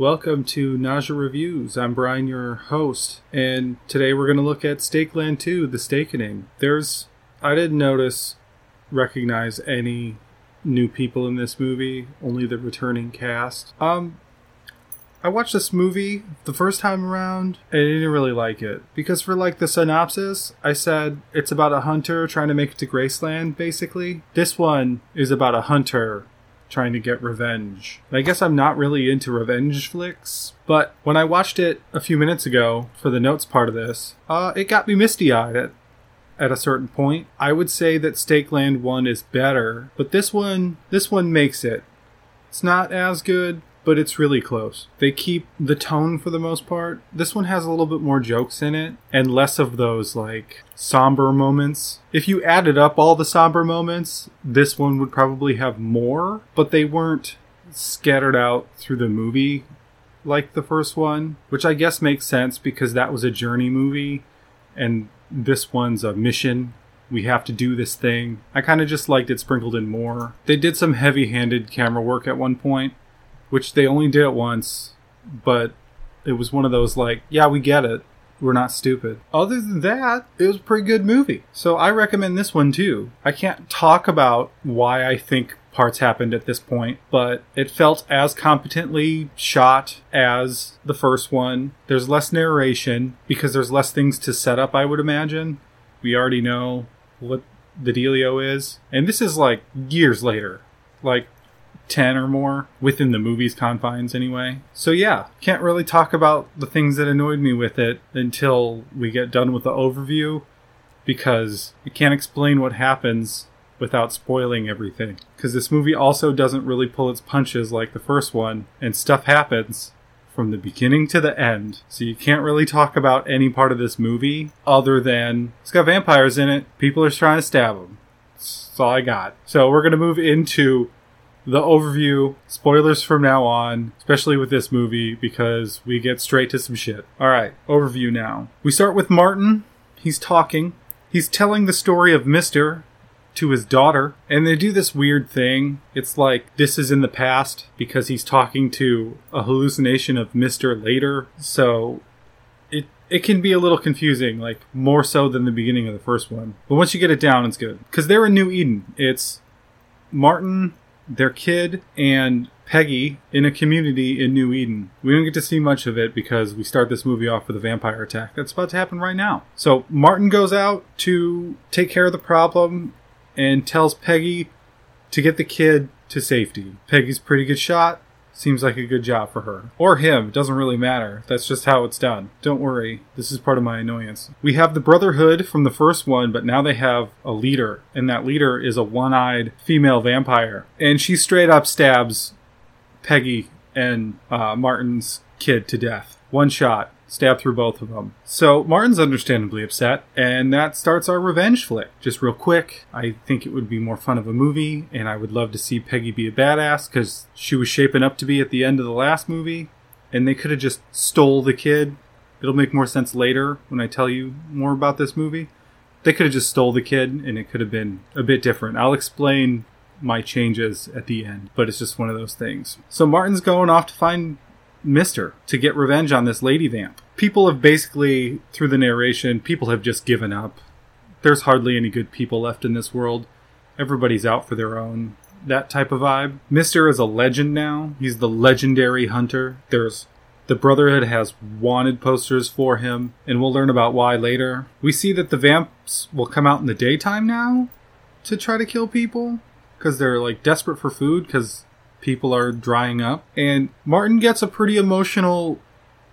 Welcome to Nausea Reviews. I'm Brian, your host, and today we're going to look at Stakeland 2, The Stakening. There's, I didn't notice, recognize any new people in this movie, only the returning cast. Um, I watched this movie the first time around and I didn't really like it because for like the synopsis, I said it's about a hunter trying to make it to Graceland basically. This one is about a hunter trying to get revenge. I guess I'm not really into revenge flicks, but when I watched it a few minutes ago for the notes part of this, uh, it got me misty eyed at, at a certain point. I would say that Stakeland 1 is better, but this one, this one makes it. It's not as good, but it's really close. They keep the tone for the most part. This one has a little bit more jokes in it and less of those like somber moments. If you added up all the somber moments, this one would probably have more, but they weren't scattered out through the movie like the first one, which I guess makes sense because that was a journey movie and this one's a mission we have to do this thing. I kind of just liked it sprinkled in more. They did some heavy handed camera work at one point, which they only did it once, but it was one of those like, yeah, we get it. We're not stupid. Other than that, it was a pretty good movie. So I recommend this one too. I can't talk about why I think parts happened at this point, but it felt as competently shot as the first one. There's less narration because there's less things to set up, I would imagine. We already know what the dealio is. And this is like years later. Like 10 or more within the movie's confines anyway. So yeah, can't really talk about the things that annoyed me with it until we get done with the overview because you can't explain what happens without spoiling everything. Because this movie also doesn't really pull its punches like the first one, and stuff happens from the beginning to the end. So you can't really talk about any part of this movie other than it's got vampires in it, people are trying to stab them. That's all I got. So we're going to move into the overview, spoilers from now on, especially with this movie, because we get straight to some shit. Alright, overview now. We start with Martin. He's talking. He's telling the story of Mister to his daughter, and they do this weird thing. It's like this is in the past because he's talking to a hallucination of Mister later. So it it can be a little confusing, like more so than the beginning of the first one. But once you get it down, it's good because they're in New Eden. It's Martin their kid and Peggy in a community in New Eden. We don't get to see much of it because we start this movie off with a vampire attack that's about to happen right now. So Martin goes out to take care of the problem and tells Peggy to get the kid to safety. Peggy's pretty good shot. Seems like a good job for her. Or him, it doesn't really matter. That's just how it's done. Don't worry, this is part of my annoyance. We have the Brotherhood from the first one, but now they have a leader, and that leader is a one eyed female vampire. And she straight up stabs Peggy and uh, Martin's kid to death. One shot stab through both of them. So Martin's understandably upset, and that starts our revenge flick. Just real quick, I think it would be more fun of a movie, and I would love to see Peggy be a badass because she was shaping up to be at the end of the last movie, and they could have just stole the kid. It'll make more sense later when I tell you more about this movie. They could have just stole the kid, and it could have been a bit different. I'll explain my changes at the end, but it's just one of those things. So Martin's going off to find Mister to get revenge on this lady vamp. People have basically, through the narration, people have just given up. There's hardly any good people left in this world. Everybody's out for their own. That type of vibe. Mister is a legend now. He's the legendary hunter. There's the Brotherhood has wanted posters for him, and we'll learn about why later. We see that the vamps will come out in the daytime now to try to kill people because they're like desperate for food because people are drying up. And Martin gets a pretty emotional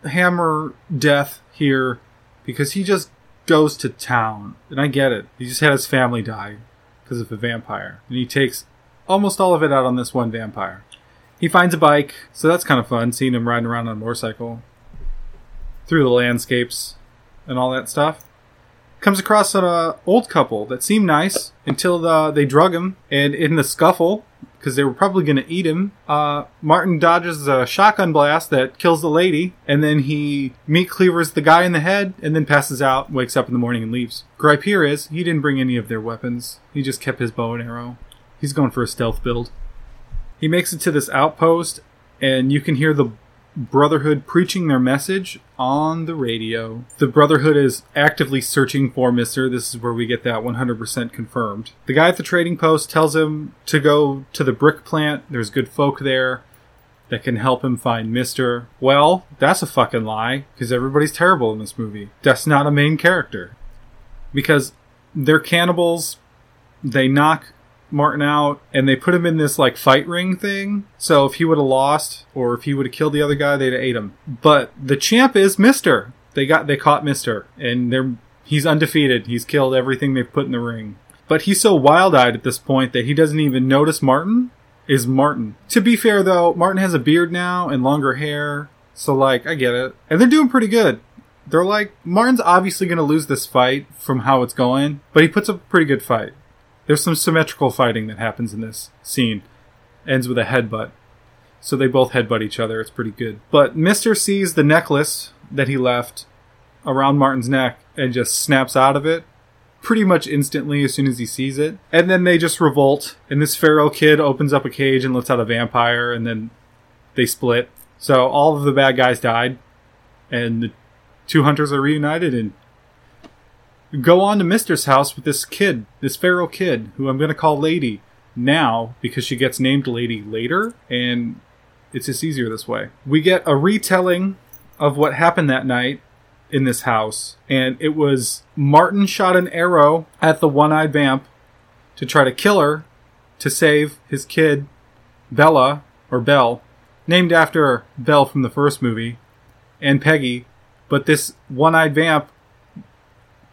hammer death here because he just goes to town. And I get it. He just had his family die because of a vampire. And he takes almost all of it out on this one vampire. He finds a bike, so that's kind of fun seeing him riding around on a motorcycle through the landscapes and all that stuff. Comes across an uh, old couple that seemed nice until the, they drug him, and in the scuffle, because they were probably going to eat him. Uh, Martin dodges a shotgun blast that kills the lady, and then he meat cleavers the guy in the head, and then passes out, wakes up in the morning, and leaves. Gripe here is he didn't bring any of their weapons. He just kept his bow and arrow. He's going for a stealth build. He makes it to this outpost, and you can hear the Brotherhood preaching their message on the radio. The Brotherhood is actively searching for Mister. This is where we get that 100% confirmed. The guy at the trading post tells him to go to the brick plant. There's good folk there that can help him find Mister. Well, that's a fucking lie because everybody's terrible in this movie. That's not a main character because they're cannibals. They knock Martin out and they put him in this like fight ring thing. So if he would have lost or if he would have killed the other guy, they'd have ate him. But the champ is Mister. They got they caught Mister and they're he's undefeated. He's killed everything they've put in the ring. But he's so wild-eyed at this point that he doesn't even notice Martin is Martin. To be fair though, Martin has a beard now and longer hair. So like, I get it. And they're doing pretty good. They're like, Martin's obviously going to lose this fight from how it's going, but he puts up a pretty good fight. There's some symmetrical fighting that happens in this scene. Ends with a headbutt. So they both headbutt each other. It's pretty good. But Mister sees the necklace that he left around Martin's neck and just snaps out of it pretty much instantly as soon as he sees it. And then they just revolt. And this feral kid opens up a cage and lets out a vampire. And then they split. So all of the bad guys died. And the two hunters are reunited and go on to Mister's house with this kid, this feral kid, who I'm going to call Lady now because she gets named Lady later, and it's just easier this way. We get a retelling of what happened that night in this house, and it was Martin shot an arrow at the one eyed vamp to try to kill her to save his kid, Bella, or Belle, named after Belle from the first movie, and Peggy. But this one eyed vamp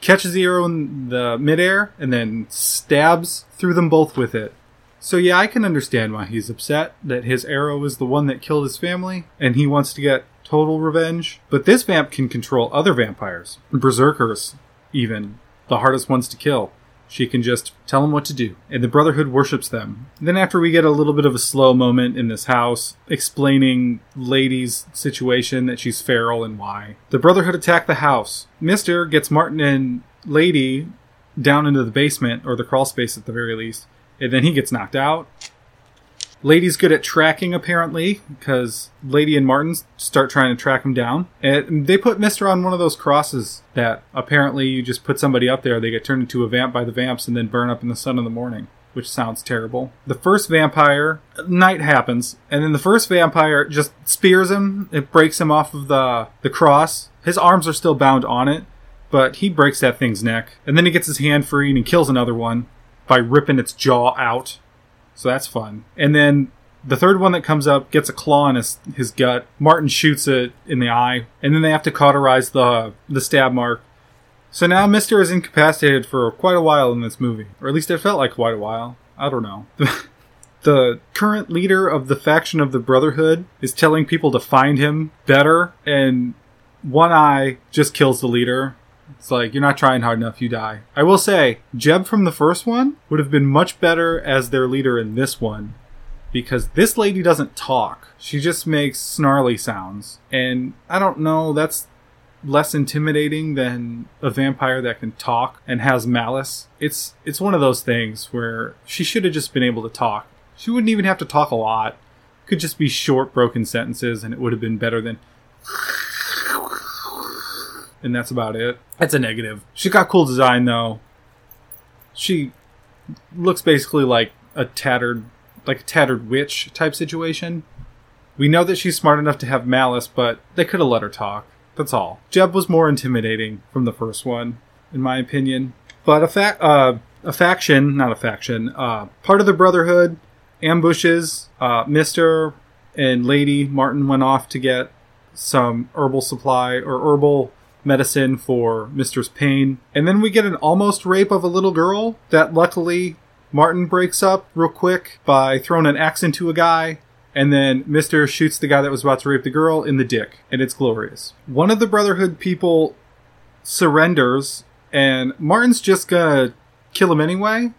catches the arrow in the midair and then stabs through them both with it. So yeah, I can understand why he's upset that his arrow is the one that killed his family and he wants to get total revenge. But this vamp can control other vampires, berserkers, even the hardest ones to kill. She can just tell them what to do, and the Brotherhood worships them. Then, after we get a little bit of a slow moment in this house, explaining Lady's situation that she's feral and why, the Brotherhood attack the house. Mister gets Martin and Lady down into the basement, or the crawl space at the very least, and then he gets knocked out. Lady's good at tracking, apparently, because Lady and Martin start trying to track him down. And they put Mister on one of those crosses that apparently you just put somebody up there, they get turned into a vamp by the vamps, and then burn up in the sun in the morning, which sounds terrible. The first vampire, night happens, and then the first vampire just spears him. It breaks him off of the the cross. His arms are still bound on it, but he breaks that thing's neck, and then he gets his hand free and he kills another one by ripping its jaw out. So that's fun. And then the third one that comes up gets a claw in his, his gut. Martin shoots it in the eye, and then they have to cauterize the the stab mark. So now Mister is incapacitated for quite a while in this movie, or at least it felt like quite a while. I don't know. the current leader of the faction of the Brotherhood is telling people to find him better, and One Eye just kills the leader. It's like, you're not trying hard enough, you die. I will say, Jeb from the first one would have been much better as their leader in this one. Because this lady doesn't talk. She just makes snarly sounds. And I don't know, that's less intimidating than a vampire that can talk and has malice. It's it's one of those things where she should have just been able to talk. She wouldn't even have to talk a lot. Could just be short broken sentences and it would have been better than and that's about it. That's a negative. She got cool design though. She looks basically like a tattered, like a tattered witch type situation. We know that she's smart enough to have malice, but they could have let her talk. That's all. Jeb was more intimidating from the first one, in my opinion. But a fact, uh, a faction, not a faction, uh, part of the Brotherhood ambushes uh, Mister and Lady. Martin went off to get some herbal supply or herbal medicine for Mister's pain. And then we get an almost rape of a little girl that luckily Martin breaks up real quick by throwing an axe into a guy. And then Mister shoots the guy that was about to rape the girl in the dick, and it's glorious. One of the Brotherhood people surrenders, and Martin's just gonna kill him anyway,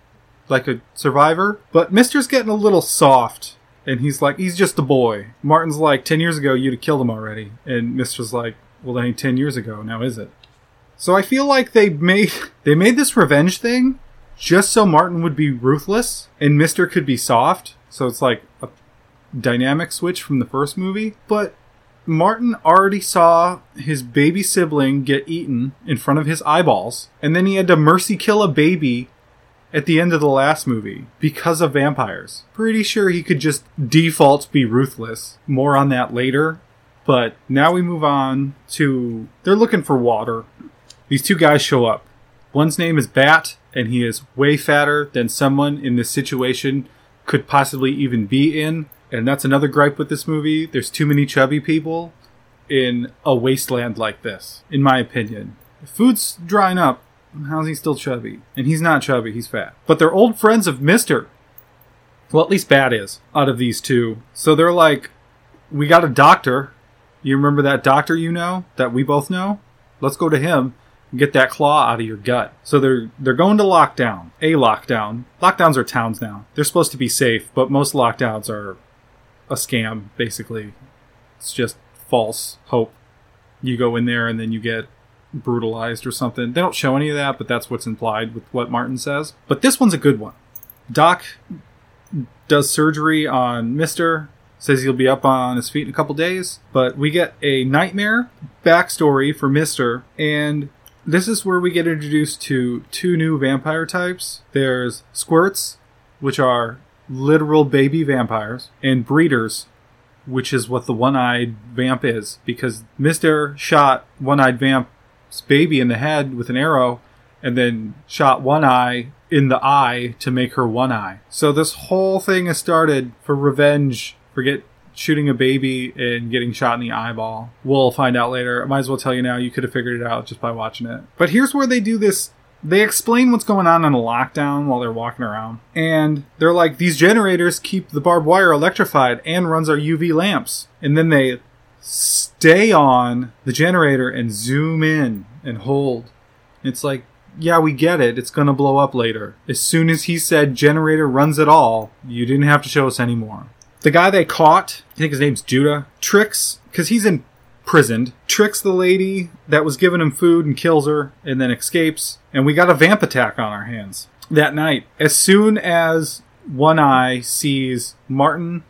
like a survivor. But Mister's getting a little soft, and he's like, he's just a boy. Martin's like, 10 years ago, you'd have killed him already. And Mister's like, well, ain't 10 years ago, now is it? So I feel like they made, they made this revenge thing just so Martin would be ruthless and Mister could be soft. So it's like a dynamic switch from the first movie. But Martin already saw his baby sibling get eaten in front of his eyeballs, and then he had to mercy kill a baby at the end of the last movie because of vampires. Pretty sure he could just default be ruthless. More on that later. But now we move on to they're looking for water. These two guys show up. One's name is Bat, and he is way fatter than someone in this situation could possibly even be in. And that's another gripe with this movie. There's too many chubby people in a wasteland like this, in my opinion. If food's drying up, how's he still chubby? And he's not chubby, he's fat. But they're old friends of Mister. Well, at least Bat is out of these two. So they're like, we got a doctor. You remember that doctor you know that we both know? Let's go to him and get that claw out of your gut. So they're they're going to lockdown. A lockdown. Lockdowns are towns now. They're supposed to be safe, but most lockdowns are a scam basically. It's just false hope. You go in there and then you get brutalized or something. They don't show any of that, but that's what's implied with what Martin says. But this one's a good one. Doc does surgery on Mister. Says he'll be up on his feet in a couple days, but we get a nightmare backstory for Mister, and this is where we get introduced to two new vampire types. There's squirts, which are literal baby vampires, and breeders, which is what the one-eyed vamp is, because Mister shot one-eyed vamp's baby in the head with an arrow, and then shot one eye in the eye to make her one eye. So this whole thing has started for revenge for get shooting a baby and getting shot in the eyeball. We'll find out later. I might as well tell you now. You could have figured it out just by watching it. But here's where they do this. They explain what's going on in a lockdown while they're walking around. And they're like, these generators keep the barbed wire electrified and runs our UV lamps. And then they stay on the generator and zoom in and hold. It's like, yeah, we get it. It's going to blow up later. As soon as he said generator runs it all, you didn't have to show us anymore. The guy they caught, I think his name's Judah, tricks, because he's imprisoned, tricks the lady that was giving him food and kills her, and then escapes. And we got a vamp attack on our hands that night. As soon as One Eye sees Martin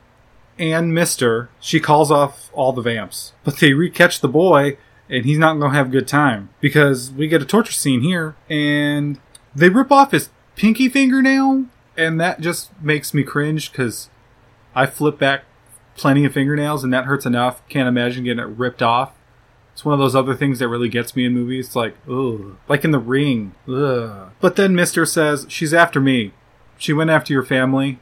and Mister, she calls off all the vamps. But they re-catch the boy, and he's not going to have a good time because we get a torture scene here, and they rip off his pinky fingernail, and that just makes me cringe because I flip back plenty of fingernails, and that hurts enough. Can't imagine getting it ripped off. It's one of those other things that really gets me in movies. It's like, ugh. Like in The Ring. Ugh. But then Mister says, she's after me. She went after your family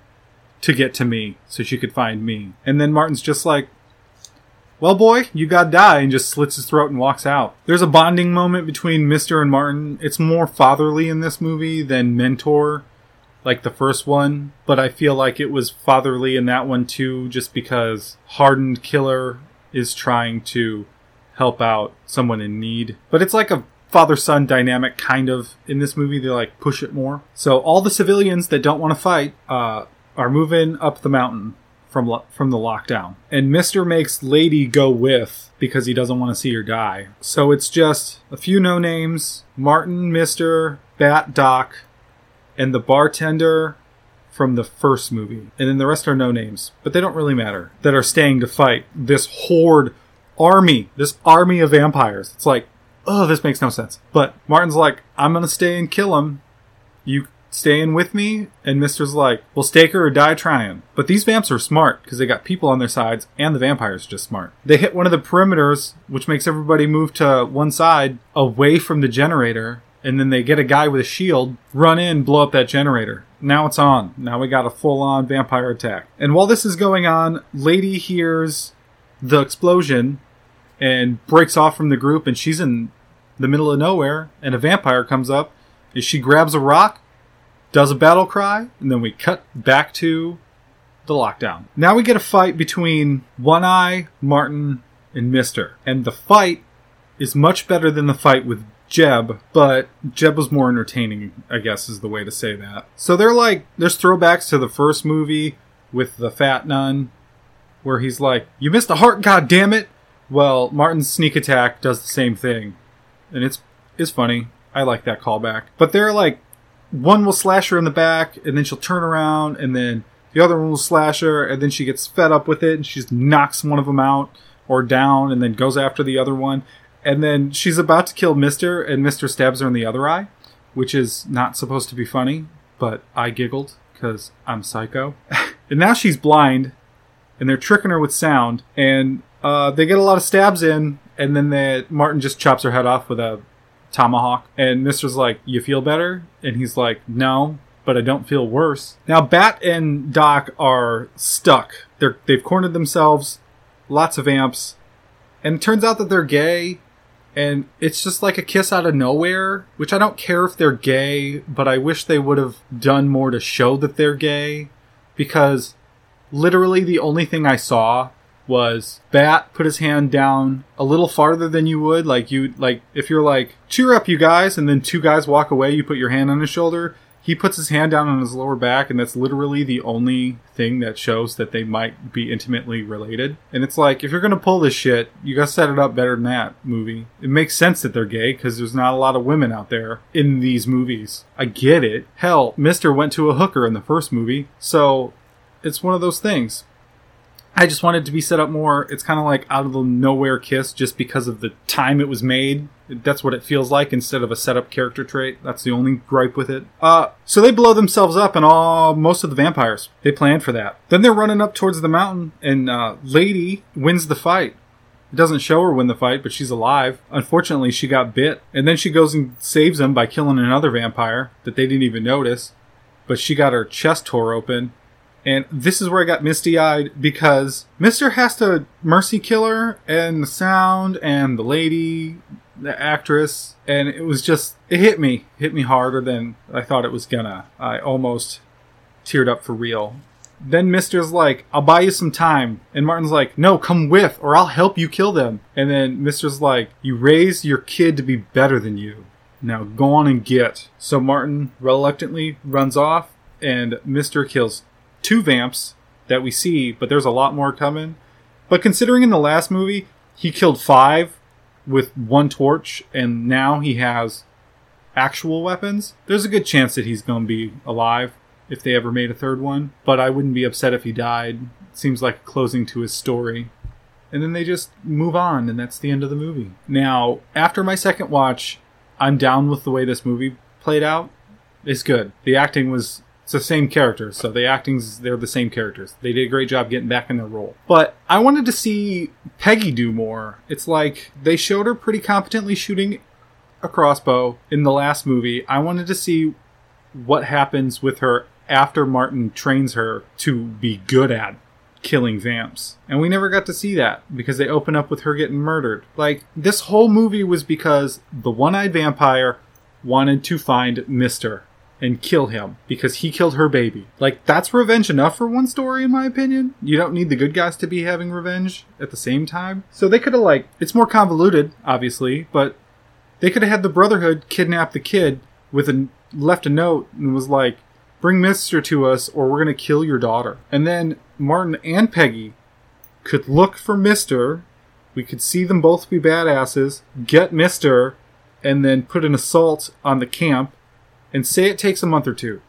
to get to me so she could find me. And then Martin's just like, well, boy, you gotta die, and just slits his throat and walks out. There's a bonding moment between Mister and Martin. It's more fatherly in this movie than mentor, like the first one, but I feel like it was fatherly in that one too, just because hardened killer is trying to help out someone in need. But it's like a father son dynamic kind of in this movie. They like push it more. So all the civilians that don't want to fight uh, are moving up the mountain from lo- from the lockdown, and Mister makes Lady go with because he doesn't want to see her die. So it's just a few no names: Martin, Mister, Bat, Doc, and the bartender from the first movie. And then the rest are no names, but they don't really matter. That are staying to fight this horde army, this army of vampires. It's like, oh, this makes no sense. But Martin's like, I'm gonna stay and kill him. You staying with me? And Mister's like, well, stake her or die trying. But these vamps are smart because they got people on their sides, and the vampires just smart. They hit one of the perimeters, which makes everybody move to one side away from the generator. And then they get a guy with a shield, run in, blow up that generator. Now it's on. Now we got a full on vampire attack. And while this is going on, Lady hears the explosion and breaks off from the group, and she's in the middle of nowhere, and a vampire comes up, and she grabs a rock, does a battle cry, and then we cut back to the lockdown. Now we get a fight between One Eye, Martin, and Mister. And the fight is much better than the fight with Jeb, but Jeb was more entertaining, I guess is the way to say that. So they're like, there's throwbacks to the first movie with the fat nun, where he's like, You missed a heart, god damn it! Well, Martin's sneak attack does the same thing. And it's it's funny. I like that callback. But they're like one will slash her in the back, and then she'll turn around, and then the other one will slash her, and then she gets fed up with it, and she just knocks one of them out or down and then goes after the other one. And then she's about to kill Mister, and Mister stabs her in the other eye, which is not supposed to be funny, but I giggled because I'm psycho. and now she's blind, and they're tricking her with sound, and uh, they get a lot of stabs in, and then they, Martin just chops her head off with a tomahawk. And Mister's like, "You feel better?" And he's like, "No." But I don't feel worse. Now, Bat and Doc are stuck. They're, they've cornered themselves, lots of amps, and it turns out that they're gay, and it's just like a kiss out of nowhere, which I don't care if they're gay, but I wish they would have done more to show that they're gay, because literally the only thing I saw was Bat put his hand down a little farther than you would. Like you like if you're like, cheer up you guys, and then two guys walk away, you put your hand on his shoulder. He puts his hand down on his lower back, and that's literally the only thing that shows that they might be intimately related. And it's like, if you're gonna pull this shit, you gotta set it up better than that movie. It makes sense that they're gay, because there's not a lot of women out there in these movies. I get it. Hell, Mister went to a hooker in the first movie, so it's one of those things. I just wanted to be set up more. It's kind of like out of the nowhere kiss just because of the time it was made. That's what it feels like instead of a setup character trait. That's the only gripe with it. Uh, so they blow themselves up and all, most of the vampires. They planned for that. Then they're running up towards the mountain and, uh, Lady wins the fight. It doesn't show her win the fight, but she's alive. Unfortunately, she got bit. And then she goes and saves them by killing another vampire that they didn't even notice. But she got her chest tore open and this is where I got misty eyed because Mister has to mercy kill her and the sound and the lady, the actress, and it was just it hit me, hit me harder than I thought it was gonna. I almost teared up for real. Then Mister's like, I'll buy you some time. And Martin's like, no, come with, or I'll help you kill them. And then Mister's like, you raised your kid to be better than you. Now go on and get. So Martin reluctantly runs off, and Mister kills two vamps that we see, but there's a lot more coming. But considering in the last movie he killed five with one torch, and now he has actual weapons, there's a good chance that he's going to be alive if they ever made a third one. But I wouldn't be upset if he died. Seems like closing to his story. And then they just move on, and that's the end of the movie. Now, after my second watch, I'm down with the way this movie played out. It's good. The acting was it's the same characters, so the acting's they're the same characters. They did a great job getting back in their role. But I wanted to see Peggy do more. It's like they showed her pretty competently shooting a crossbow in the last movie. I wanted to see what happens with her after Martin trains her to be good at killing vamps. And we never got to see that because they open up with her getting murdered. Like, this whole movie was because the one eyed vampire wanted to find Mister and kill him because he killed her baby. Like, that's revenge enough for one story, in my opinion. You don't need the good guys to be having revenge at the same time. So they could have, like, it's more convoluted, obviously, but they could have had the Brotherhood kidnap the kid with a left a note and was like, bring Mister to us or we're going to kill your daughter. And then Martin and Peggy could look for Mister. We could see them both be badasses, get Mister, and then put an assault on the camp and say it takes a month or two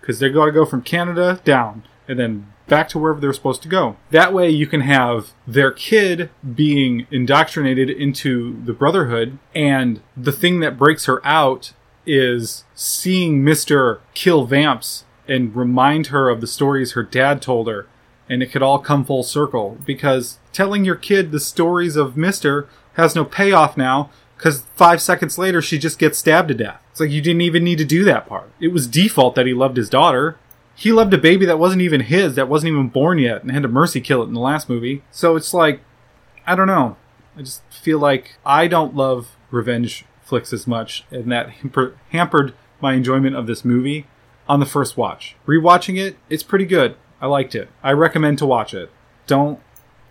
because they got to go from Canada down and then back to wherever they're supposed to go. That way, you can have their kid being indoctrinated into the Brotherhood, and the thing that breaks her out is seeing Mister kill vamps and remind her of the stories her dad told her, and it could all come full circle because telling your kid the stories of Mister has no payoff now because five seconds later she just gets stabbed to death. It's like you didn't even need to do that part. It was default that he loved his daughter. He loved a baby that wasn't even his, that wasn't even born yet, and had to mercy kill it in the last movie. So it's like, I don't know. I just feel like I don't love revenge flicks as much, and that hampered my enjoyment of this movie on the first watch. Rewatching it, it's pretty good. I liked it. I recommend to watch it. Don't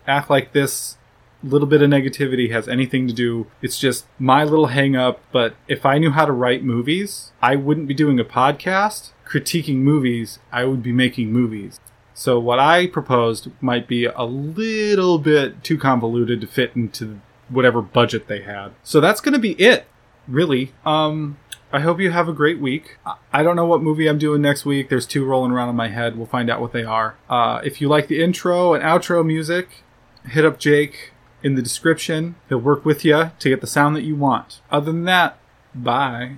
act like this little bit of negativity has anything to do. It's just my little hang up. But if I knew how to write movies, I wouldn't be doing a podcast critiquing movies. I would be making movies. So what I proposed might be a little bit too convoluted to fit into whatever budget they had. So that's going to be it, really. Um, I hope you have a great week. I don't know what movie I'm doing next week. There's two rolling around in my head. We'll find out what they are. Uh, if you like the intro and outro music, hit up Jake in the description. He'll work with you to get the sound that you want. Other than that, bye.